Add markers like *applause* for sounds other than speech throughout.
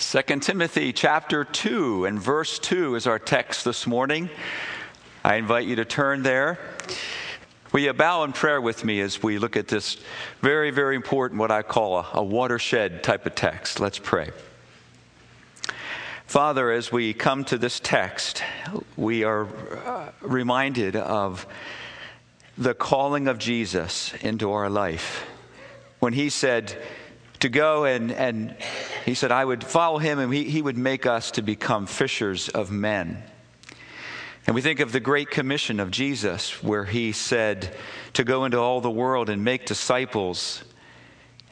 2 Timothy chapter 2 and verse 2 is our text this morning. I invite you to turn there. Will you bow in prayer with me as we look at this very, very important, what I call a, a watershed type of text? Let's pray. Father, as we come to this text, we are uh, reminded of the calling of Jesus into our life. When he said, to go and, and he said, I would follow him and he, he would make us to become fishers of men. And we think of the Great Commission of Jesus, where he said to go into all the world and make disciples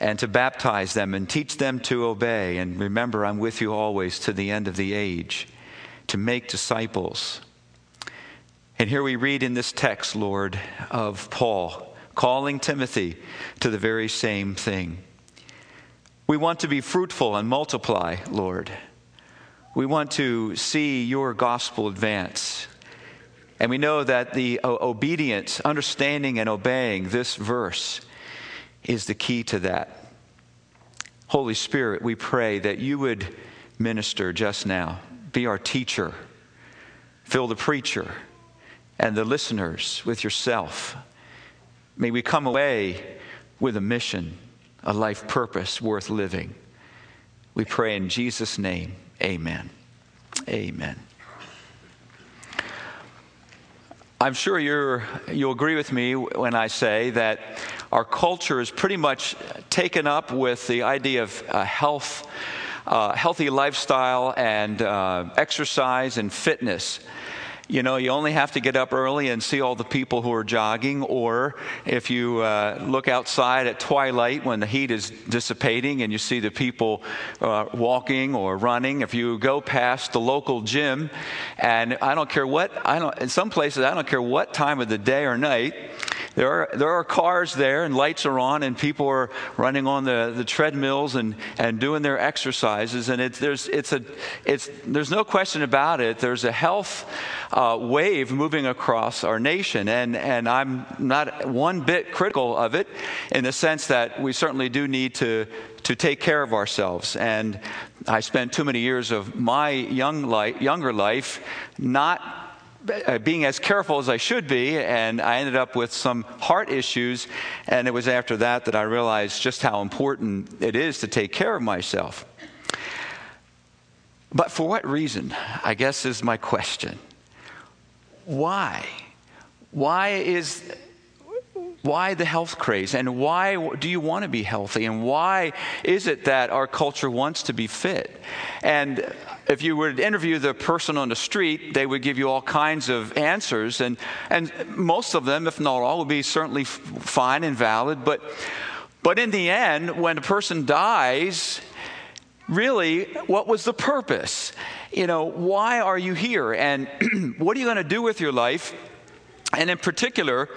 and to baptize them and teach them to obey. And remember, I'm with you always to the end of the age, to make disciples. And here we read in this text, Lord, of Paul calling Timothy to the very same thing. We want to be fruitful and multiply, Lord. We want to see your gospel advance. And we know that the obedience, understanding, and obeying this verse is the key to that. Holy Spirit, we pray that you would minister just now, be our teacher, fill the preacher and the listeners with yourself. May we come away with a mission a life purpose worth living. We pray in Jesus' name. Amen. Amen. I'm sure you will agree with me when I say that our culture is pretty much taken up with the idea of uh, health, uh, healthy lifestyle, and uh, exercise and fitness you know, you only have to get up early and see all the people who are jogging, or if you uh, look outside at twilight when the heat is dissipating and you see the people uh, walking or running, if you go past the local gym, and I don't care what, I don't, in some places, I don't care what time of the day or night, there are, there are cars there and lights are on and people are running on the, the treadmills and, and doing their exercises. And it's, there's, it's a, it's, there's no question about it. There's a health uh, wave moving across our nation. And, and I'm not one bit critical of it in the sense that we certainly do need to, to take care of ourselves. And I spent too many years of my young life, younger life not Uh, being as careful as I should be, and I ended up with some heart issues. And it was after that that I realized just how important it is to take care of myself. But for what reason? I guess is my question. Why? Why is why the health craze? And why do you want to be healthy? And why is it that our culture wants to be fit? And if you were to interview the person on the street, they would give you all kinds of answers. And, and most of them, if not all, would be certainly fine and valid. But, but in the end, when a person dies, really, what was the purpose? You know, why are you here? And *clears throat* what are you going to do with your life? And in particular,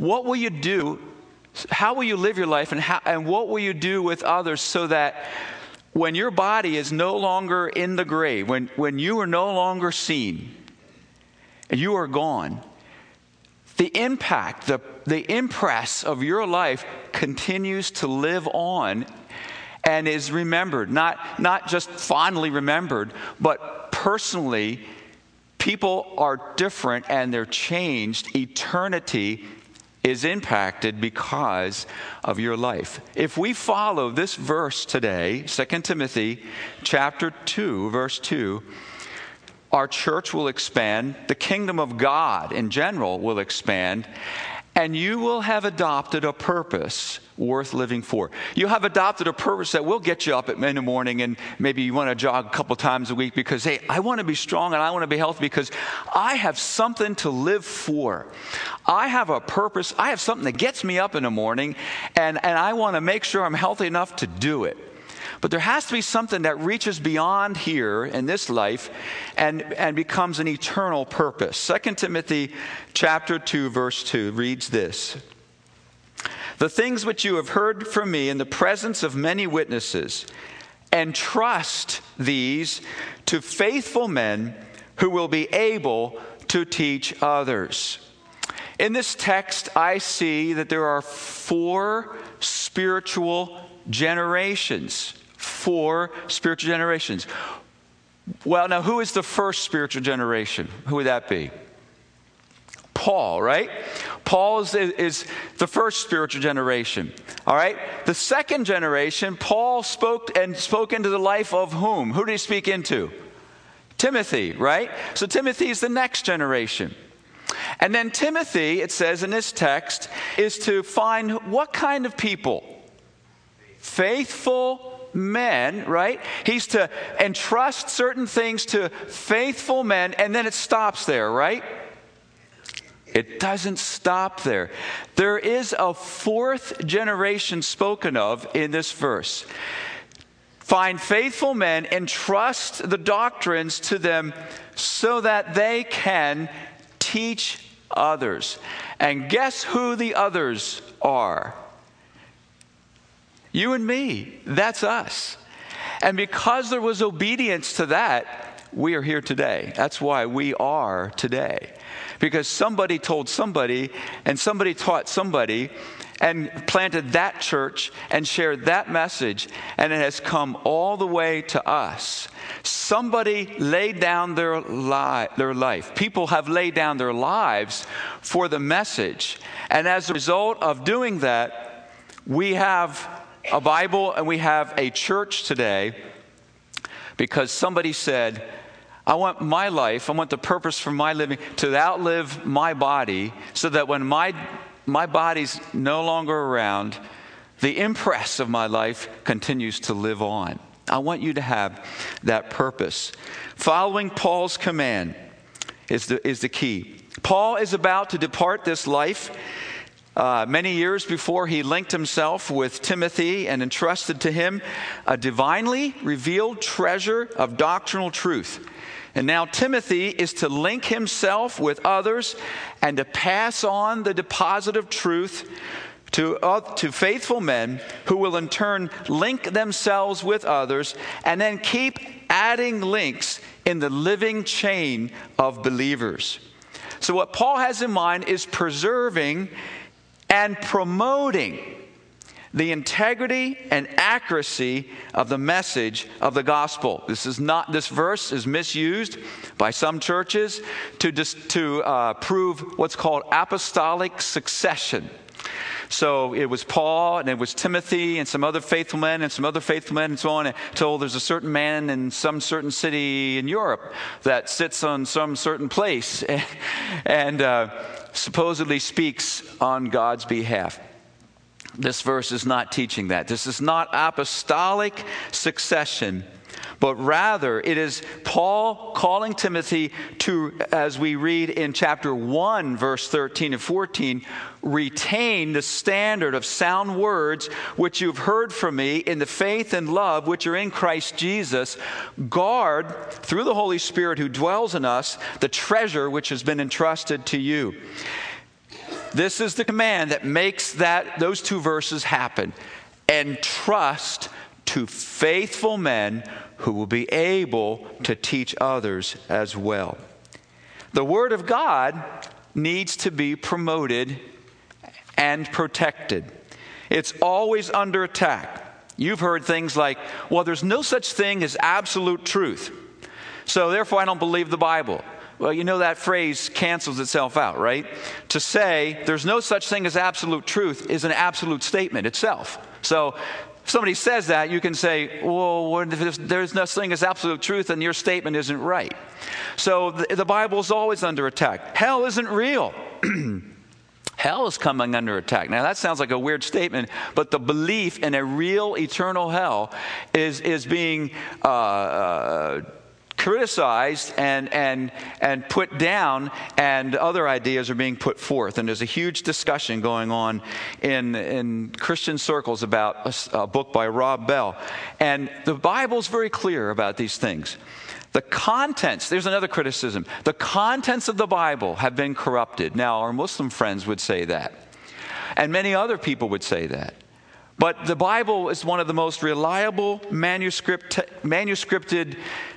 what will you do? How will you live your life? And, how, and what will you do with others so that when your body is no longer in the grave, when, when you are no longer seen, and you are gone, the impact, the, the impress of your life continues to live on and is remembered. Not, not just fondly remembered, but personally, people are different and they're changed. Eternity is impacted because of your life. If we follow this verse today, 2 Timothy chapter 2 verse 2, our church will expand, the kingdom of God in general will expand, and you will have adopted a purpose worth living for. You have adopted a purpose that will get you up in the morning and maybe you want to jog a couple times a week because, hey, I want to be strong and I want to be healthy because I have something to live for. I have a purpose. I have something that gets me up in the morning and, and I want to make sure I'm healthy enough to do it. But there has to be something that reaches beyond here in this life and, and becomes an eternal purpose. 2 Timothy chapter 2 verse 2 reads this. The things which you have heard from me in the presence of many witnesses, and trust these to faithful men who will be able to teach others. In this text, I see that there are four spiritual generations Four spiritual generations. Well, now, who is the first spiritual generation? Who would that be? Paul, right? Paul is, is, the first spiritual generation. All right? The second generation, Paul spoke and spoke into the life of whom? Who did he speak into? Timothy, right? So Timothy is the next generation. And then Timothy, it says in this text, is to find what kind of people? Faithful men, right? He's to entrust certain things to faithful men, and then it stops there, right? It doesn't stop there. There is a fourth generation spoken of in this verse. Find faithful men, entrust the doctrines to them so that they can teach others. And guess who the others are? You and me. That's us. And because there was obedience to that, we are here today. That's why we are today. Because somebody told somebody, and somebody taught somebody, and planted that church and shared that message, and it has come all the way to us. Somebody laid down their, li- their life. People have laid down their lives for the message. And as a result of doing that, we have a Bible and we have a church today because somebody said, I want my life, I want the purpose for my living to outlive my body so that when my my body's no longer around, the impress of my life continues to live on. I want you to have that purpose. Following Paul's command is the, is the key. Paul is about to depart this life. Uh, many years before he linked himself with Timothy and entrusted to him a divinely revealed treasure of doctrinal truth. And now Timothy is to link himself with others and to pass on the deposit of truth to, uh, to faithful men who will in turn link themselves with others and then keep adding links in the living chain of believers. So, what Paul has in mind is preserving and promoting the integrity and accuracy of the message of the gospel. This is not this verse is misused by some churches to just to uh, prove what's called apostolic succession. So it was Paul and it was Timothy and some other faithful men and some other faithful men and so on until there's a certain man in some certain city in Europe that sits on some certain place and, *laughs* and uh, supposedly speaks on God's behalf. This verse is not teaching that. This is not apostolic succession, but rather it is Paul calling Timothy to, as we read in chapter 1, verse 13 and 14, retain the standard of sound words which you've heard from me in the faith and love which are in Christ Jesus. Guard, through the Holy Spirit who dwells in us, the treasure which has been entrusted to you. This is the command that makes that those two verses happen. And trust to faithful men who will be able to teach others as well. The word of God needs to be promoted and protected. It's always under attack. You've heard things like, well, there's no such thing as absolute truth. So therefore, I don't believe the Bible. Well, you know that phrase cancels itself out, right? To say there's no such thing as absolute truth is an absolute statement itself. So if somebody says that, you can say, well, there's no thing as absolute truth, and your statement isn't right. So the, the Bible is always under attack. Hell isn't real. *clears throat* hell is coming under attack. Now, that sounds like a weird statement, but the belief in a real eternal hell is, is being uh, uh, criticized and, and, and put down, and other ideas are being put forth. And there's a huge discussion going on in, in Christian circles about a, a book by Rob Bell. And the Bible's very clear about these things. The contents, there's another criticism. The contents of the Bible have been corrupted. Now, our Muslim friends would say that, and many other people would say that. But the Bible is one of the most reliable manuscript, manuscripted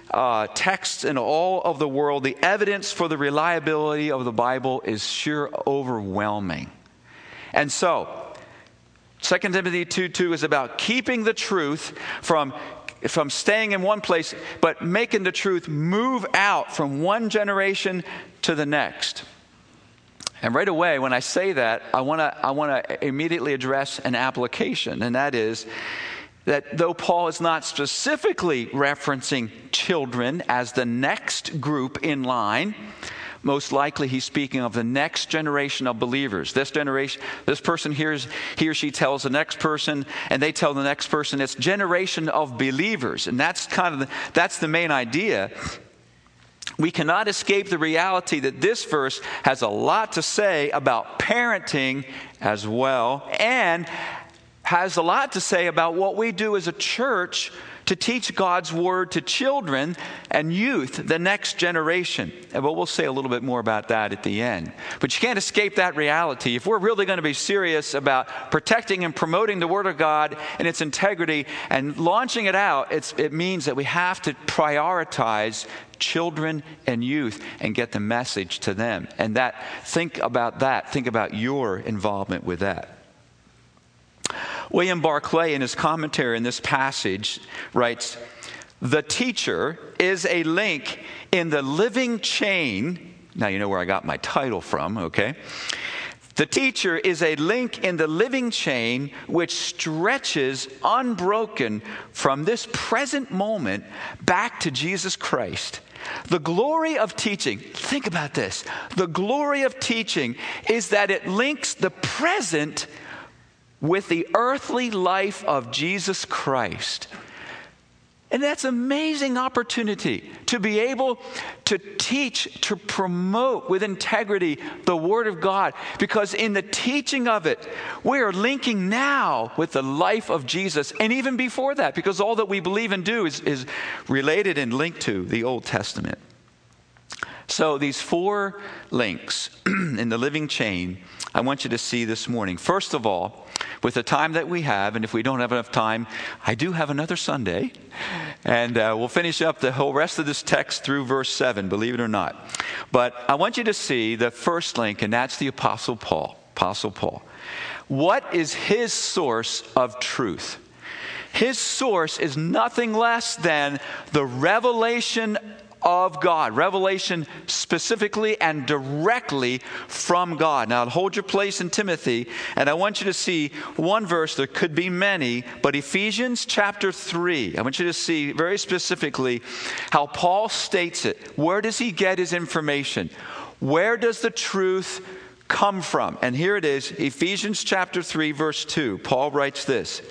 uh, texts in all of the world. The evidence for the reliability of the Bible is sure overwhelming. And so, 2 Timothy 2 2 is about keeping the truth from, from staying in one place, but making the truth move out from one generation to the next. And right away, when I say that, I want to I wanna immediately address an application, and that is that though Paul is not specifically referencing children as the next group in line, most likely he's speaking of the next generation of believers. This generation, this person hears, he or she tells the next person, and they tell the next person. It's generation of believers, and that's kind of the, that's the main idea. We cannot escape the reality that this verse has a lot to say about parenting as well, and has a lot to say about what we do as a church to teach God's word to children and youth, the next generation. But we'll say a little bit more about that at the end. But you can't escape that reality. If we're really going to be serious about protecting and promoting the word of God and its integrity and launching it out, it means that we have to prioritize children and youth and get the message to them. And that think about that. Think about your involvement with that. William Barclay, in his commentary in this passage, writes The teacher is a link in the living chain. Now, you know where I got my title from, okay? The teacher is a link in the living chain which stretches unbroken from this present moment back to Jesus Christ. The glory of teaching, think about this. The glory of teaching is that it links the present with the earthly life of Jesus Christ. And that's amazing opportunity to be able to teach, to promote with integrity the Word of God. Because in the teaching of it, we are linking now with the life of Jesus. And even before that, because all that we believe and do is, is related and linked to the Old Testament. So, these four links *clears throat* in the living chain, I want you to see this morning. First of all, with the time that we have, and if we don't have enough time, I do have another Sunday, and uh, we'll finish up the whole rest of this text through verse 7, believe it or not. But I want you to see the first link, and that's the Apostle Paul. Apostle Paul. What is his source of truth? His source is nothing less than the revelation of God. Revelation specifically and directly from God. Now, hold your place in Timothy, and I want you to see one verse. There could be many, but Ephesians chapter 3. I want you to see very specifically how Paul states it. Where does he get his information? Where does the truth come from? And here it is Ephesians chapter 3, verse 2. Paul writes this.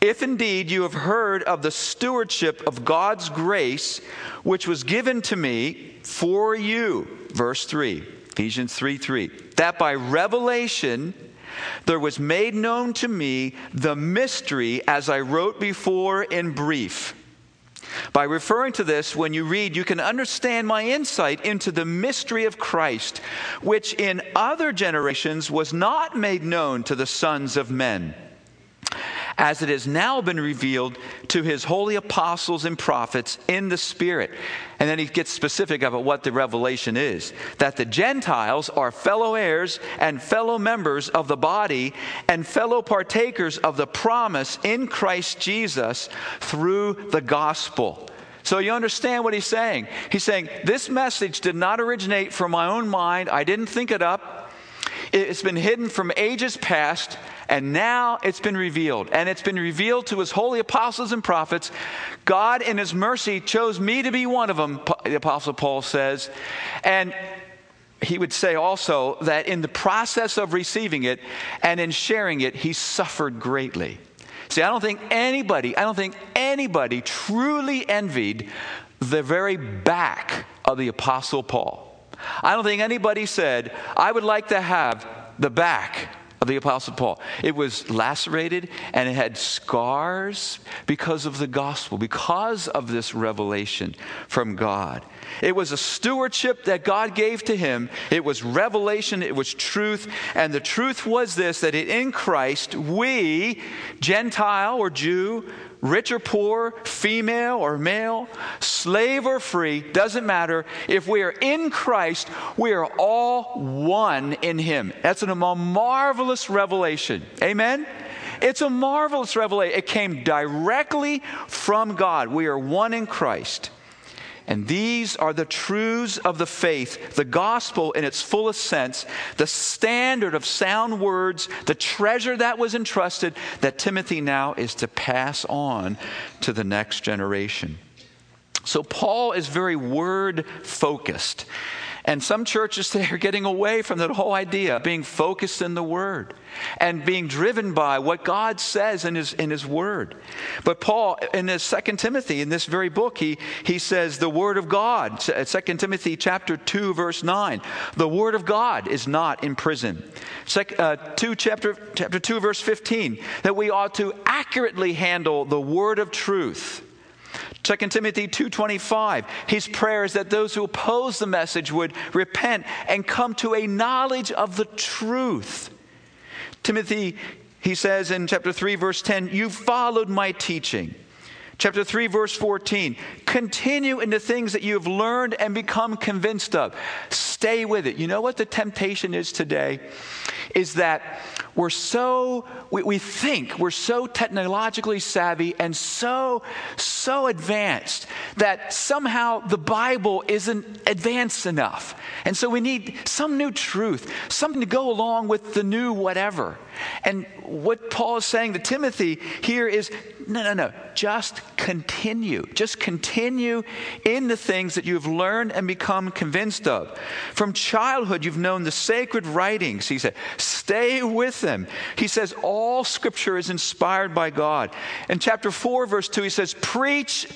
If indeed you have heard of the stewardship of God's grace, which was given to me for you, verse 3, Ephesians 3 3, that by revelation there was made known to me the mystery as I wrote before in brief. By referring to this, when you read, you can understand my insight into the mystery of Christ, which in other generations was not made known to the sons of men as it has now been revealed to his holy apostles and prophets in the Spirit. And then he gets specific about what the revelation is that the Gentiles are fellow heirs and fellow members of the body and fellow partakers of the promise in Christ Jesus through the gospel. So you understand what he's saying. He's saying, This message did not originate from my own mind. I didn't think it up. It's been hidden from ages past and now it's been revealed. And it's been revealed to his holy apostles and prophets. God, in his mercy, chose me to be one of them, the apostle Paul says. And he would say also that in the process of receiving it and in sharing it, he suffered greatly. See, I don't think anybody, I don't think anybody truly envied the very back of the apostle Paul. I don't think anybody said, I would like to have the back of the Apostle Paul. It was lacerated and it had scars because of the gospel, because of this revelation from God. It was a stewardship that God gave to him. It was revelation, it was truth. And the truth was this that in Christ, we, Gentile or Jew, rich or poor, female or male, slave or free, doesn't matter. If we are in Christ, we are all one in Him. That's a marvelous revelation. Amen? It's a marvelous revelation. It came directly from God. We are one in Christ. And these are the truths of the faith, the gospel in its fullest sense, the standard of sound words, the treasure that was entrusted that Timothy now is to pass on to the next generation. So Paul is very word focused. And some churches *laughs* today are getting away from that whole idea of being focused in the Word and being driven by what God says in His, in his Word. But Paul, in his Second Timothy, in this very book, he, he says the Word of God, Second Timothy chapter 2, verse 9, the Word of God is not in prison. Uh, 2, chapter, chapter 2, verse 15, that we ought to accurately handle the Word of truth 2 Timothy 2:25 his prayer is that those who oppose the message would repent and come to a knowledge of the truth. Timothy he says in chapter 3 verse 10 you followed my teaching. Chapter 3 verse 14 continue in the things that you have learned and become convinced of. Stay with it. You know what the temptation is today is that we're so, we, we think we're so technologically savvy and so, so advanced that somehow the Bible isn't advanced enough. And so we need some new truth, something to go along with the new whatever. And what Paul is saying to Timothy here is no, no, no. Just continue. Just continue in the things that you've learned and become convinced of. From childhood, you've known the sacred writings. He said, stay with them. He says, all scripture is inspired by God. In chapter 4, verse 2, he says, preach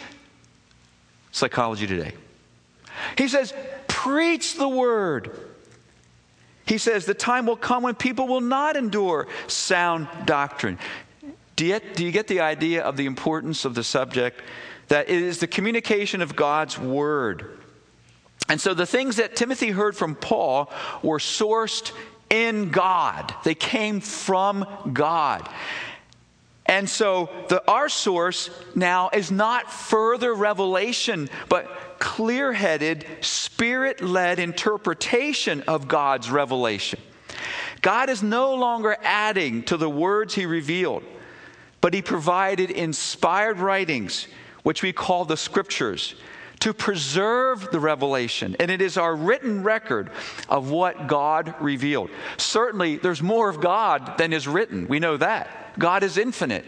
psychology today. He says, preach the word. He says, the time will come when people will not endure sound doctrine. Do you, do you get the idea of the importance of the subject? That it is the communication of God's word. And so the things that Timothy heard from Paul were sourced in God, they came from God. And so the, our source now is not further revelation, but clear headed, spirit led interpretation of God's revelation. God is no longer adding to the words he revealed. But he provided inspired writings, which we call the scriptures, to preserve the revelation. And it is our written record of what God revealed. Certainly, there's more of God than is written. We know that. God is infinite.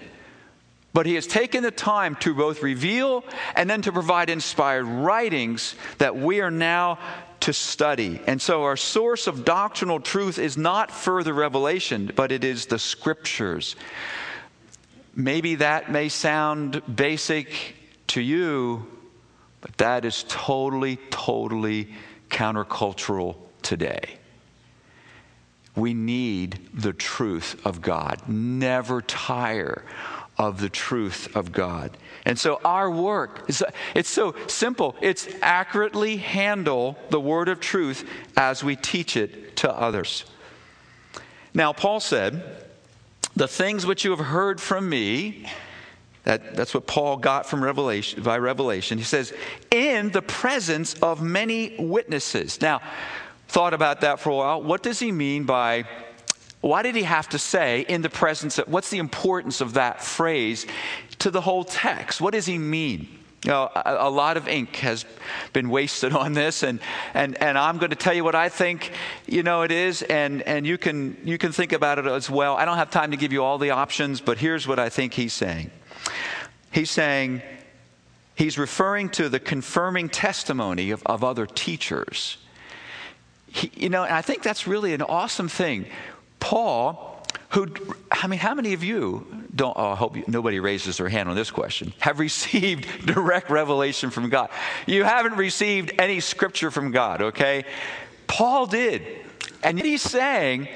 But he has taken the time to both reveal and then to provide inspired writings that we are now to study. And so our source of doctrinal truth is not further revelation, but it is the scriptures. Maybe that may sound basic to you, but that is totally, totally countercultural today. We need the truth of God. Never tire of the truth of God. And so our work is it's so simple. It's accurately handle the word of truth as we teach it to others. Now Paul said, the things which you have heard from me, that, that's what Paul got from Revelation by Revelation. He says, in the presence of many witnesses. Now, thought about that for a while. What does he mean by why did he have to say in the presence of what's the importance of that phrase to the whole text? What does he mean? You know, a, a, lot of ink has been wasted *laughs* on this, and, and, and I'm going to tell you what I think, you know, it is, and, and you, can, you can think about it as well. I don't have time to give you all the options, but here's what I think he's saying. He's saying, he's referring to the confirming testimony of, of other teachers. He, you know, and I think that's really an awesome thing. Paul who, I mean, how many of you don't, oh, I hope you, nobody raises their hand on this question, have *laughs* received direct revelation from God? You haven't received any scripture from God, okay? Paul did. And he's saying,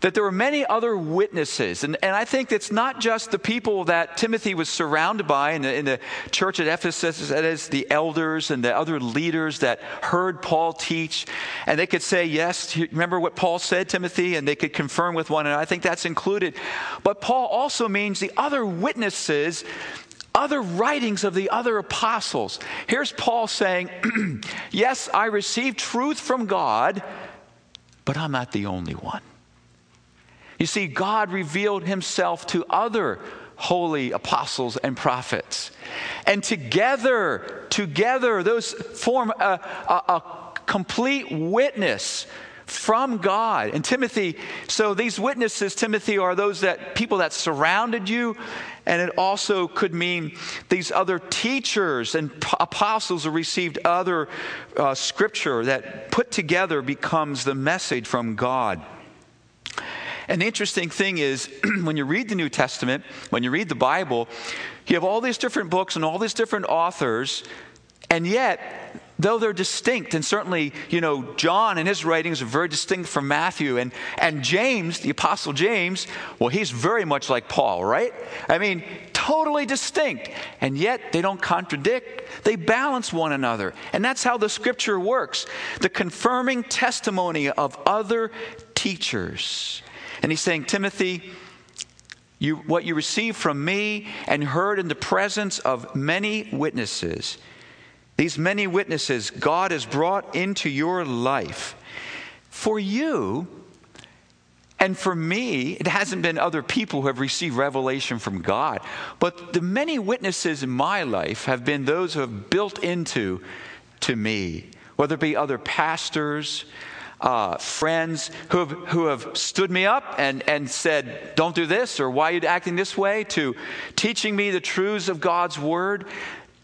that there were many other witnesses. And, and I think it's not just the people that Timothy was surrounded by in the, in the church at Ephesus, that is, the elders and the other leaders that heard Paul teach. And they could say, Yes, remember what Paul said, Timothy? And they could confirm with one another. I think that's included. But Paul also means the other witnesses other writings of the other apostles. Here's Paul saying, *clears throat* Yes, I received truth from God, but I'm not the only one. You see, God revealed himself to other holy apostles and prophets. And together, together, those form a, a, a complete witness from God. And Timothy, so these witnesses, Timothy, are those that people that surrounded you. And it also could mean these other teachers and apostles who received other uh, scripture that put together becomes the message from God. And the interesting thing is, *clears throat* when you read the New Testament, when you read the Bible, you have all these different books and all these different authors, and yet though they're distinct, and certainly, you know, John and his writings are very distinct from Matthew, and, and James, the Apostle James, well, he's very much like Paul, right? I mean, totally distinct, and yet they don't contradict. They balance one another. And that's how the scripture works the confirming testimony of other teachers. And he's saying, Timothy, you, what you received from me and heard in the presence of many witnesses these many witnesses God has brought into your life. For you, and for me, it hasn't been other people who have received revelation from God, but the many witnesses in my life have been those who have built into to me, whether it be other pastors, uh, friends who have, who have stood me up and, and said, Don't do this, or why are you acting this way, to teaching me the truths of God's word.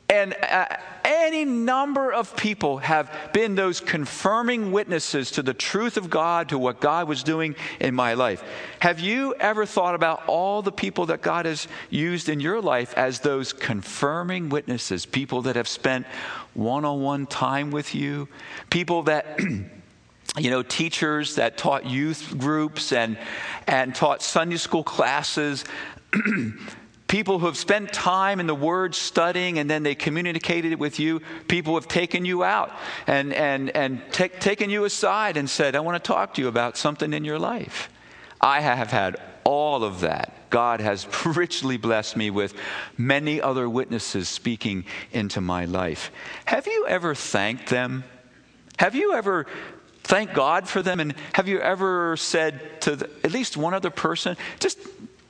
And uh, any number of people have been those confirming witnesses to the truth of God, to what God was doing in my life. Have you ever thought about all the people that God has used in your life as those confirming witnesses? People that have spent one on one time with you, people that. *clears throat* you know, teachers that taught youth groups and, and taught Sunday school classes, *clears throat* people who have spent time in the Word studying and then they communicated it with you. People who have taken you out and, and, and t- taken you aside and said, I want to talk to you about something in your life. I have had all of that. God has *laughs* richly blessed me with many other witnesses speaking into my life. Have you ever thanked them? Have you ever thanked God for them? And have you ever said to the, at least one other person, just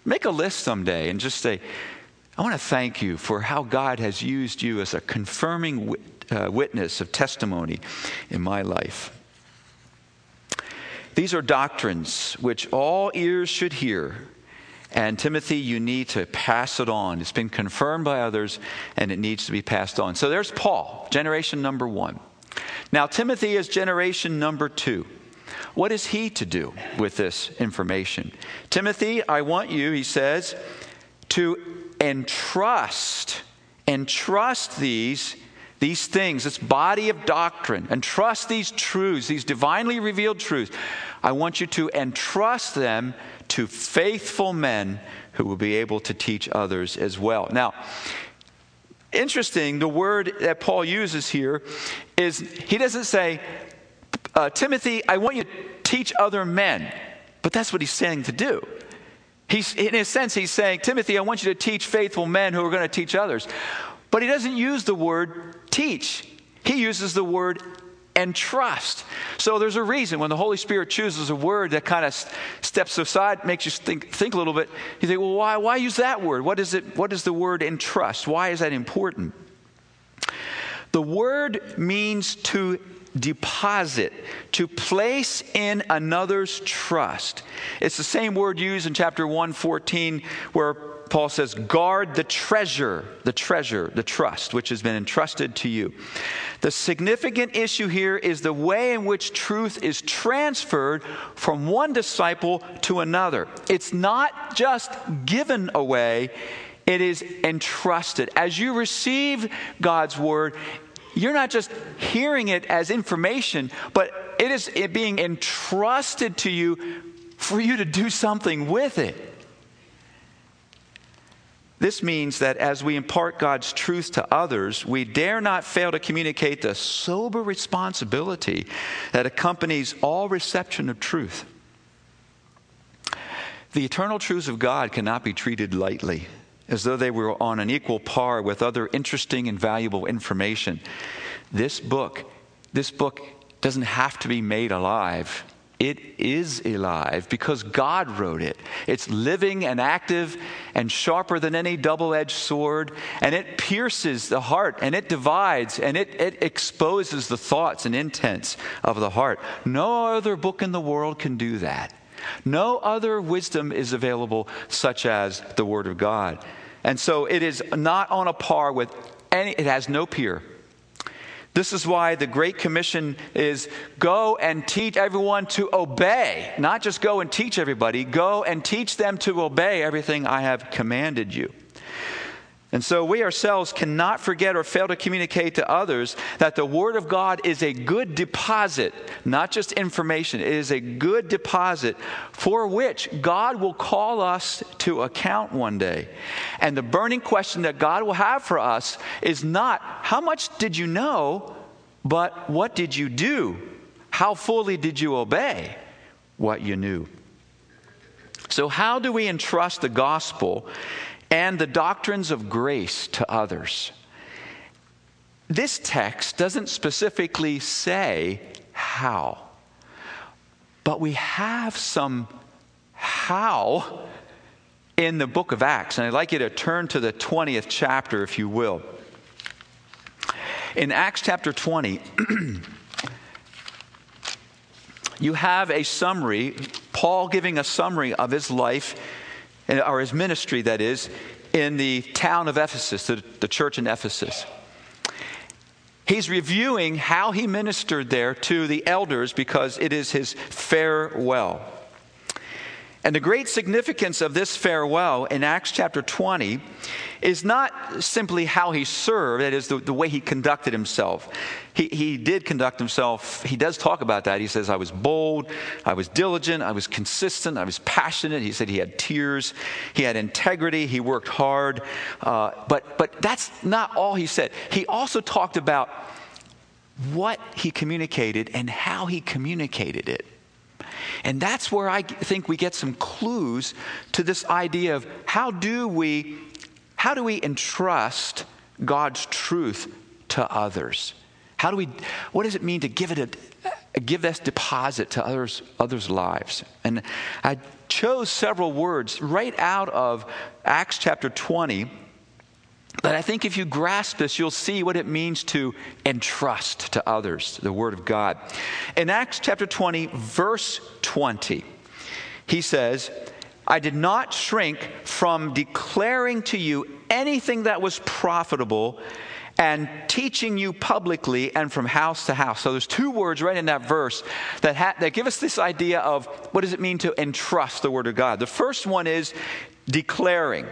Make a list someday and just say, I want to thank you for how God has used you as a confirming wit- uh, witness of testimony in my life. These are doctrines which all ears should hear. And Timothy, you need to pass it on. It's been confirmed by others and it needs to be passed on. So there's Paul, generation number one. Now, Timothy is generation number two. What is he to do with this information? Timothy, I want you, he says, to entrust, entrust these these things, this body of doctrine, entrust these truths, these divinely revealed truths. I want you to entrust them to faithful men who will be able to teach others as well. Now, interesting, the word that Paul uses here is he doesn't say, uh, Timothy, I want you to teach other men. But that's what he's saying to do. He's, in a sense, he's saying, Timothy, I want you to teach faithful men who are going to teach others. But he doesn't use the word teach, he uses the word entrust. So there's a reason when the Holy Spirit chooses a word that kind of steps aside, makes you think, think a little bit. You think, well, why, why use that word? What is it? What is the word entrust? Why is that important? The word means to deposit, to place in another's trust. It's the same word used in chapter 114 where Paul says, guard the treasure, the treasure, the trust, which has been entrusted to you. The significant issue here is the way in which truth is transferred from one disciple to another. It's not just given away, it is entrusted. As you receive God's word, you're not just hearing it as information, but it is being entrusted to you for you to do something with it. This means that as we impart God's truth to others, we dare not fail to communicate the sober responsibility that accompanies all reception of truth. The eternal truths of God cannot be treated lightly as though they were on an equal par with other interesting and valuable information. This book, this book doesn't have to be made alive. It is alive because God wrote it. It's living and active and sharper than any double edged sword, and it pierces the heart and it divides and it, it exposes the thoughts and intents of the heart. No other book in the world can do that. No other wisdom is available, such as the Word of God. And so it is not on a par with any, it has no peer this is why the Great Commission is go and teach everyone to obey, not just go and teach everybody, go and teach them to obey everything I have commanded you. And so we ourselves cannot forget or fail to communicate to others that the Word of God is a good deposit, not just information. It is a good deposit for which God will call us to account one day. And the burning question that God will have for us is not, how much did you know, but what did you do? How fully did you obey what you knew? So, how do we entrust the gospel and the doctrines of grace to others. This text doesn't specifically say how, but we have some how in the book of Acts. And I'd like you to turn to the 20th chapter, if you will. In Acts chapter 20, *clears throat* you have a summary, Paul giving a summary of his life or his ministry, that is, in the town of Ephesus, the, the church in Ephesus. He's reviewing how he ministered there to the elders because it is his farewell. And the great significance of this farewell in Acts chapter 20 is not simply how he served, that is, the, the, way he conducted himself. He, he did conduct himself, he does talk about that. He says, I was bold, I was diligent, I was consistent, I was passionate. He said he had tears, he had integrity, he worked hard. Uh, but, but that's not all he said. He also talked about what he communicated and how he communicated it. And that's where I think we get some clues to this idea of how do we how do we entrust God's truth to others? How do we what does it mean to give it a give this deposit to others others' lives? And I chose several words right out of Acts chapter 20 but I think if you grasp this, you'll see what it means to entrust to others the Word of God. In Acts chapter 20, verse 20, he says, I did not shrink from declaring to you anything that was profitable and teaching you publicly and from house to house. So there's two words right in that verse that, ha- that give us this idea of what does it mean to entrust the Word of God. The first one is declaring.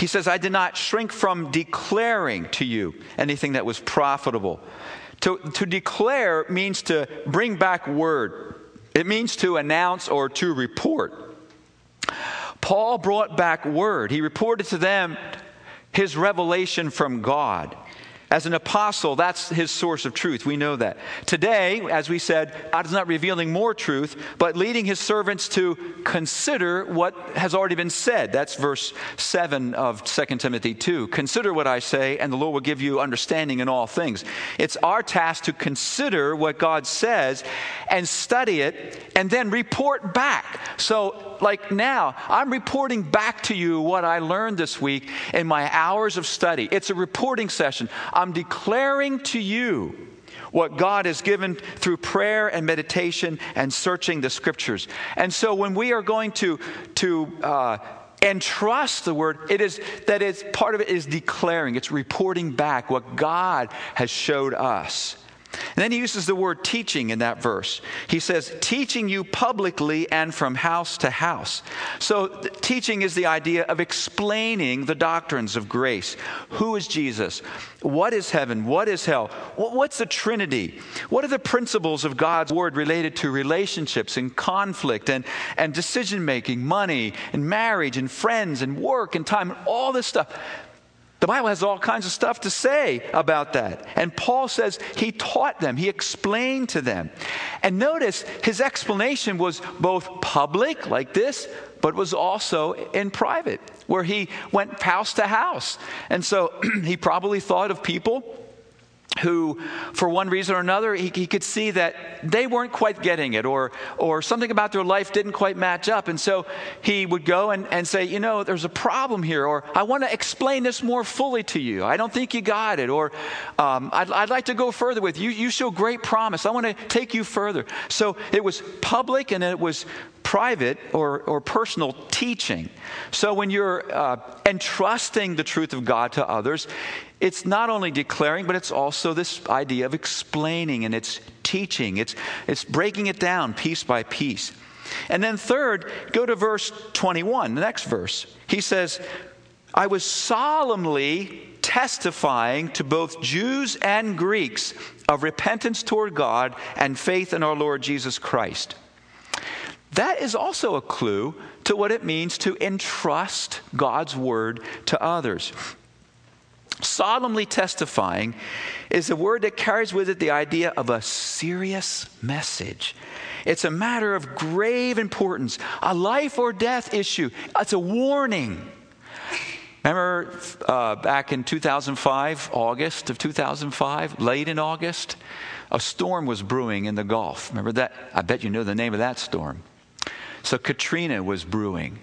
He says, I did not shrink from declaring to you anything that was profitable. To, to declare means to bring back word, it means to announce or to report. Paul brought back word. He reported to them his revelation from God. As an apostle, that's his source of truth. We know that. Today, as we said, God is not revealing more truth, but leading his servants to consider what has already been said. That's verse 7 of 2 Timothy 2. Consider what I say, and the Lord will give you understanding in all things. It's our task to consider what God says and study it and then report back. So, like now, I'm reporting back to you what I learned this week in my hours of study. It's a reporting session. I'm declaring to you what God has given through prayer and meditation and searching the scriptures. And so when we are going to, to uh, entrust the word, it is that it's part of it is declaring, it's reporting back what God has showed us. And then he uses the word teaching in that verse. He says, teaching you publicly and from house to house. So, teaching is the idea of explaining the doctrines of grace. Who is Jesus? What is heaven? What is hell? What's the Trinity? What are the principles of God's word related to relationships and conflict and, and decision making, money and marriage and friends and work and time and all this stuff? The Bible has all kinds of stuff to say about that. And Paul says he taught them, he explained to them. And notice his explanation was both public, like this, but was also in private, where he went house to house. And so *clears throat* he probably thought of people who, for one reason or another, he, he, could see that they weren't quite getting it or, or something about their life didn't quite match up. And so he would go and, and say, You know, there's a problem here, or I want to explain this more fully to you. I don't think you got it, or um, I'd, I'd like to go further with you. You show great promise. I want to take you further. So it was public and it was private or, or personal teaching. So when you're uh, entrusting the truth of God to others, it's not only declaring, but it's also this idea of explaining and it's teaching. It's, it's breaking it down piece by piece. And then, third, go to verse 21, the next verse. He says, I was solemnly testifying to both Jews and Greeks of repentance toward God and faith in our Lord Jesus Christ. That is also a clue to what it means to entrust God's word to others. Solemnly testifying is a word that carries with it the idea of a serious message. It's a matter of grave importance, a life or death issue. It's a warning. Remember uh, back in 2005, August of 2005, late in August, a storm was brewing in the Gulf. Remember that? I bet you know the name of that storm. So Katrina was brewing.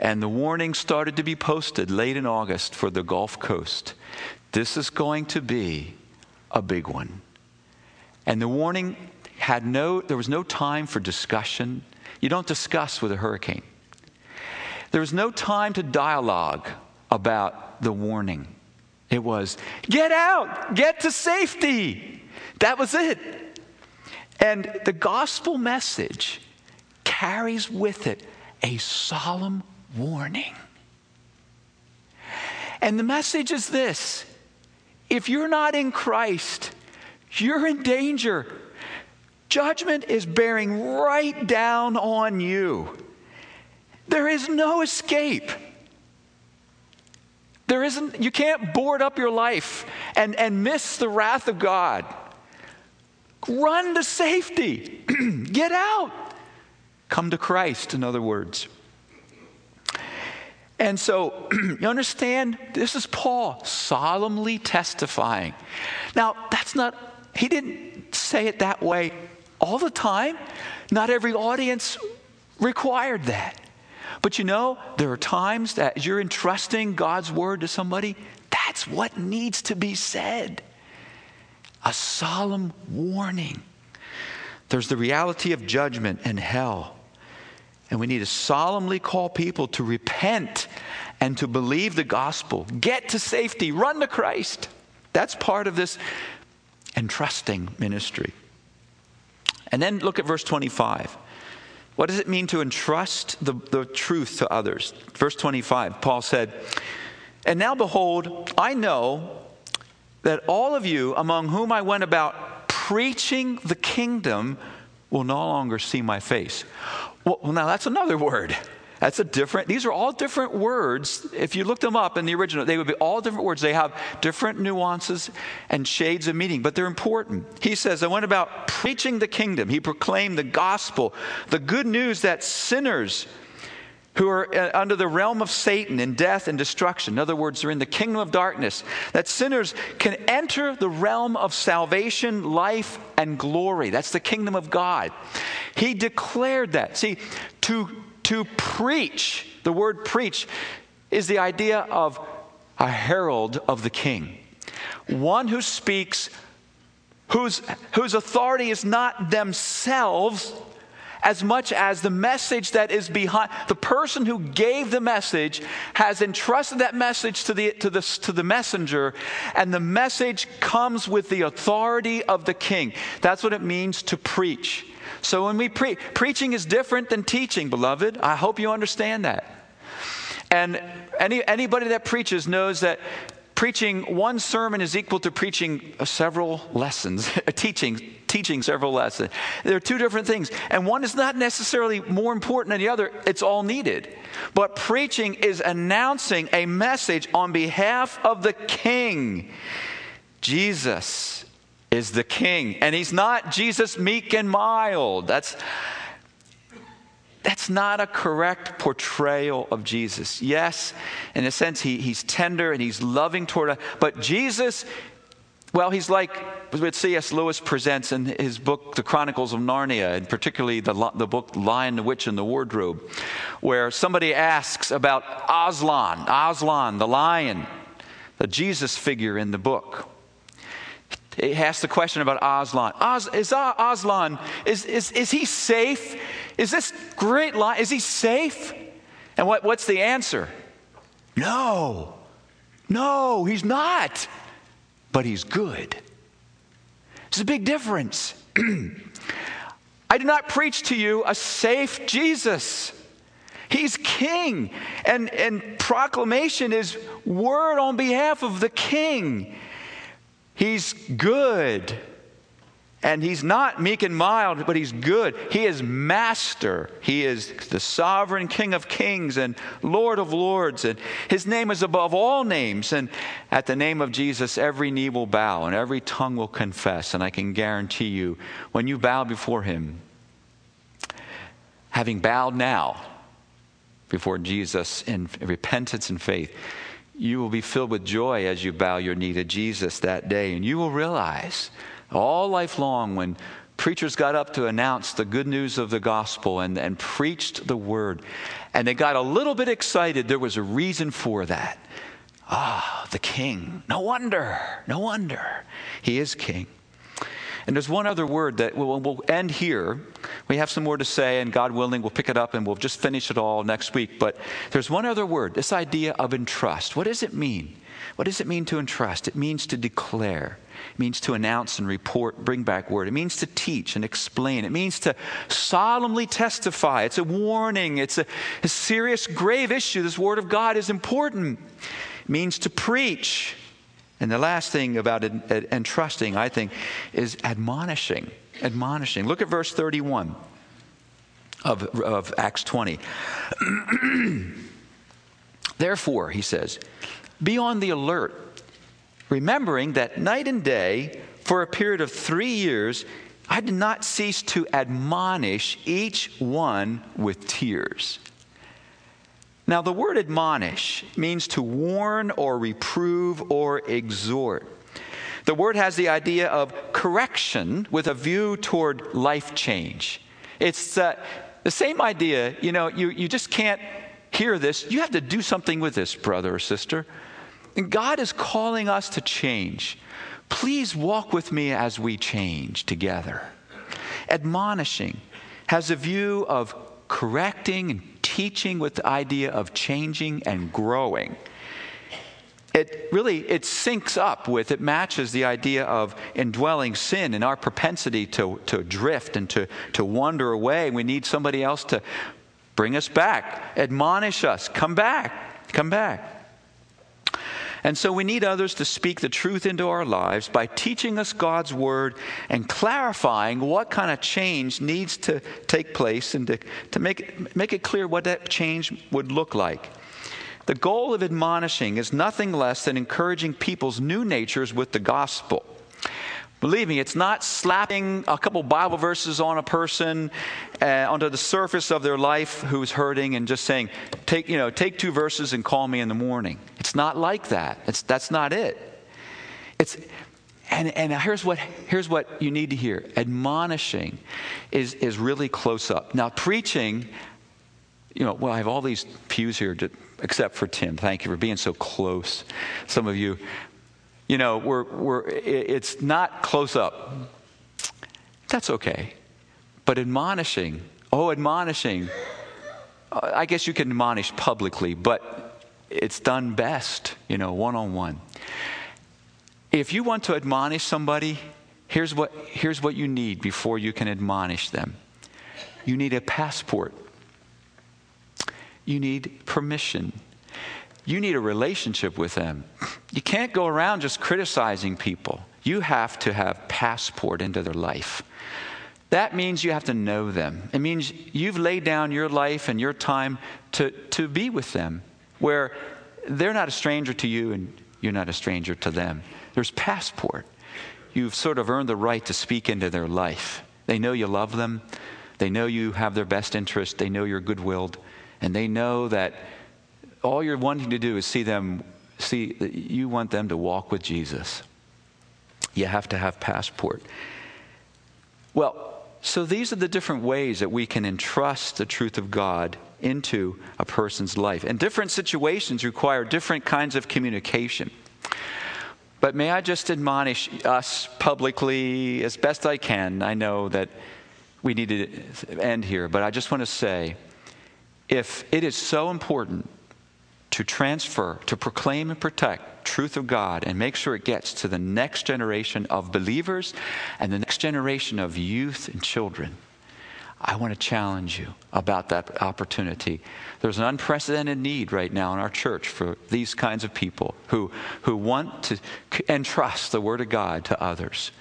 And the warning started to be posted late in August for the Gulf Coast. This is going to be a big one. And the warning had no, there was no time for discussion. You don't discuss with a hurricane. There was no time to dialogue about the warning. It was, get out, get to safety. That was it. And the gospel message carries with it a solemn warning. And the message is this if you're not in Christ, you're in danger. Judgment is bearing right down on you. There is no escape. There isn't, you can't board up your life and, and miss the wrath of God. Run to safety. *clears throat* Get out. Come to Christ, in other words. And so, *clears throat* you understand, this is Paul solemnly testifying. Now, that's not, he didn't say it that way all the time. Not every audience required that. But you know, there are times that you're entrusting God's word to somebody, that's what needs to be said. A solemn warning. There's the reality of judgment and hell. And we need to solemnly call people to repent and to believe the gospel. Get to safety, run to Christ. That's part of this entrusting ministry. And then look at verse 25. What does it mean to entrust the, the truth to others? Verse 25, Paul said, And now behold, I know that all of you among whom I went about preaching the kingdom will no longer see my face. Well, now that's another *laughs* word. That's a different, these are all different words. If you look them up in the original, they would be all different words. They have different nuances and shades of meaning, but they're important. He says, I went about preaching the kingdom. He proclaimed the gospel, the good news that sinners who are uh, under the realm of Satan in death and destruction, in other words, they're in the kingdom of darkness, that sinners can enter the realm of salvation, life, and glory. That's the kingdom of God. He declared that. See, to to preach. The word preach is the idea of a herald of the king, one who speaks, whose, whose authority is not themselves as much as the message that is behind the person who gave the message has entrusted that message to the, to the, to the messenger and the message comes with the authority of the king that's what it means to preach so when we preach, preaching is different than teaching, beloved. I hope you understand that. And any, anybody that preaches knows that preaching one sermon is equal to preaching several lessons, *laughs* teaching, teaching several lessons. There are two different things. And one is not necessarily more important than the other, it's all needed. But preaching is announcing a message on behalf of the King, Jesus is the king. And he's not Jesus meek and mild. That's that's not a correct portrayal of Jesus. Yes, in a sense, he, he's tender and he's loving toward us, but Jesus Well, he's like what C.S. Lewis presents in his book, The Chronicles of Narnia, and particularly the, the book Lion, the Witch, and the Wardrobe, where somebody asks about Aslan, Aslan, the lion, the Jesus figure in the book. He asks the question about Aslan. Oz, is Aslan, is, is, is he safe? Is this great lion, is he safe? And what, what's the answer? No, no, he's not but he's good. It's a big difference. *clears throat* I do not preach to you a safe Jesus. He's king. And, and proclamation is word on behalf of the king. He's good. And he's not meek and mild, but he's good. He is master. He is the sovereign King of kings and Lord of lords. And his name is above all names. And at the name of Jesus, every knee will bow and every tongue will confess. And I can guarantee you, when you bow before him, having bowed now before Jesus in repentance and faith, you will be filled with joy as you bow your knee to Jesus that day. And you will realize all life long, when preachers got up to announce the good news of the gospel and, and preached the word, and they got a little bit excited, there was a reason for that. Ah, the king. No wonder. No wonder. He is king. And there's one other word that we'll, we'll, end here. We have some more to say, and God willing, we'll pick it up and we'll just finish it all next week. But there's one other word this idea of entrust. What does it mean? What does it mean to entrust? It means to declare. It means to announce and report, bring back word. It means to teach and explain. It means to solemnly testify. It's a warning. It's a, a serious, grave issue. This word of God is important. It means to preach. And the last thing about entrusting, I think, is admonishing. Admonishing. Look at verse 31 of, of Acts 20. *clears throat* Therefore, he says, be on the alert remembering that night and day, for a period of three years, I did not cease to admonish each one with tears. Now, the word admonish means to warn or reprove or exhort. The word has the idea of correction with a view toward life change. It's uh, the same idea, you know, you, you just can't hear this. You have to do something with this, brother or sister. And God is calling us to change. Please walk with me as we change together. Admonishing has a view of correcting and teaching with the idea of changing and growing. It really it syncs up with it matches the idea of indwelling sin and our propensity to, to drift and to, to wander away. We need somebody else to bring us back, admonish us, come back, come back. And so we need others to speak the truth into our lives by teaching us God's word and clarifying what kind of change needs to take place and to, to make, it, make it clear what that change would look like. The goal of admonishing is nothing less than encouraging people's new natures with the gospel. Believe me, it's not slapping a couple Bible verses on a person uh, onto the surface of their life who's hurting and just saying, take, you know, take two verses and call me in the morning. It's not like that. It's, that's not it. It's, and, and here's, what, here's what you need to hear admonishing is, is really close up. Now, preaching, you know, well, I have all these pews here, to, except for Tim. Thank you for being so close. Some of you you know, we're, we're, it's not close up. That's okay. But admonishing, oh, admonishing, I guess you can admonish publicly, but it's done best, you know, one on one. If you want to admonish somebody, here's what, here's what you need before you can admonish them you need a passport, you need permission you need a relationship with them. You can't go around just criticizing people. You have to have passport into their life. That means you have to know them. It means you've laid down your life and your time to, to be with them, where they're not a stranger to you and you're not a stranger to them. There's passport. You've sort of earned the right to speak into their life. They know you love them, they know you have their best interest, they know you're good willed, and they know that all you're wanting to do is see them, see, you want them to walk with Jesus. You have to have passport. Well, so these are the different ways that we can entrust the truth of God into a person's life. And different situations require different kinds of communication. But may I just admonish us publicly as best I can? I know that we need to end here, but I just want to say if it is so important to transfer, to proclaim and protect truth of God and make sure it gets to the next generation of believers and the next generation of youth and children. I want to challenge you about that opportunity. There's an unprecedented need right now in our church for these kinds of people who, who want to entrust the Word of God to others.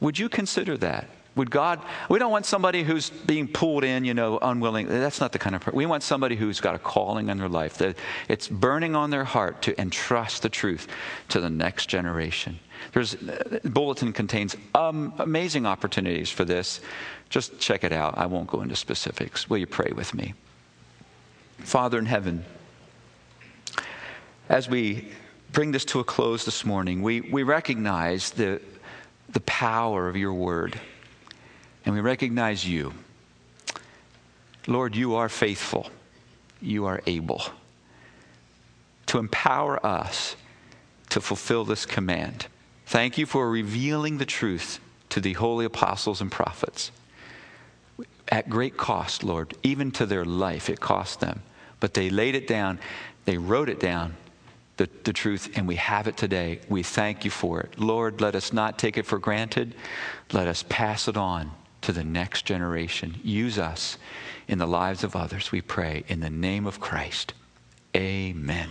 Would you consider that? Would God, we don't want somebody who's being pulled in, you know, unwilling. That's not the kind of person. We want somebody who's got a calling in their life, that it's burning on their heart to entrust the truth to the next generation. There's, uh, bulletin contains um, amazing opportunities for this. Just check it out. I won't go into specifics. Will you pray with me? Father in heaven, as we bring this to a close this morning, we, we recognize the, the power of your word and we recognize you. Lord, you are faithful, you are able to empower us to fulfill this command. Thank you for revealing the truth to the holy apostles and prophets. At great cost, Lord, even to their life, it cost them. But they laid it down, they wrote it down, the, the truth, and we have it today. We thank you for it. Lord, let us not take it for granted. Let us pass it on to the next generation. Use us in the lives of others, we pray, in the name of Christ. Amen.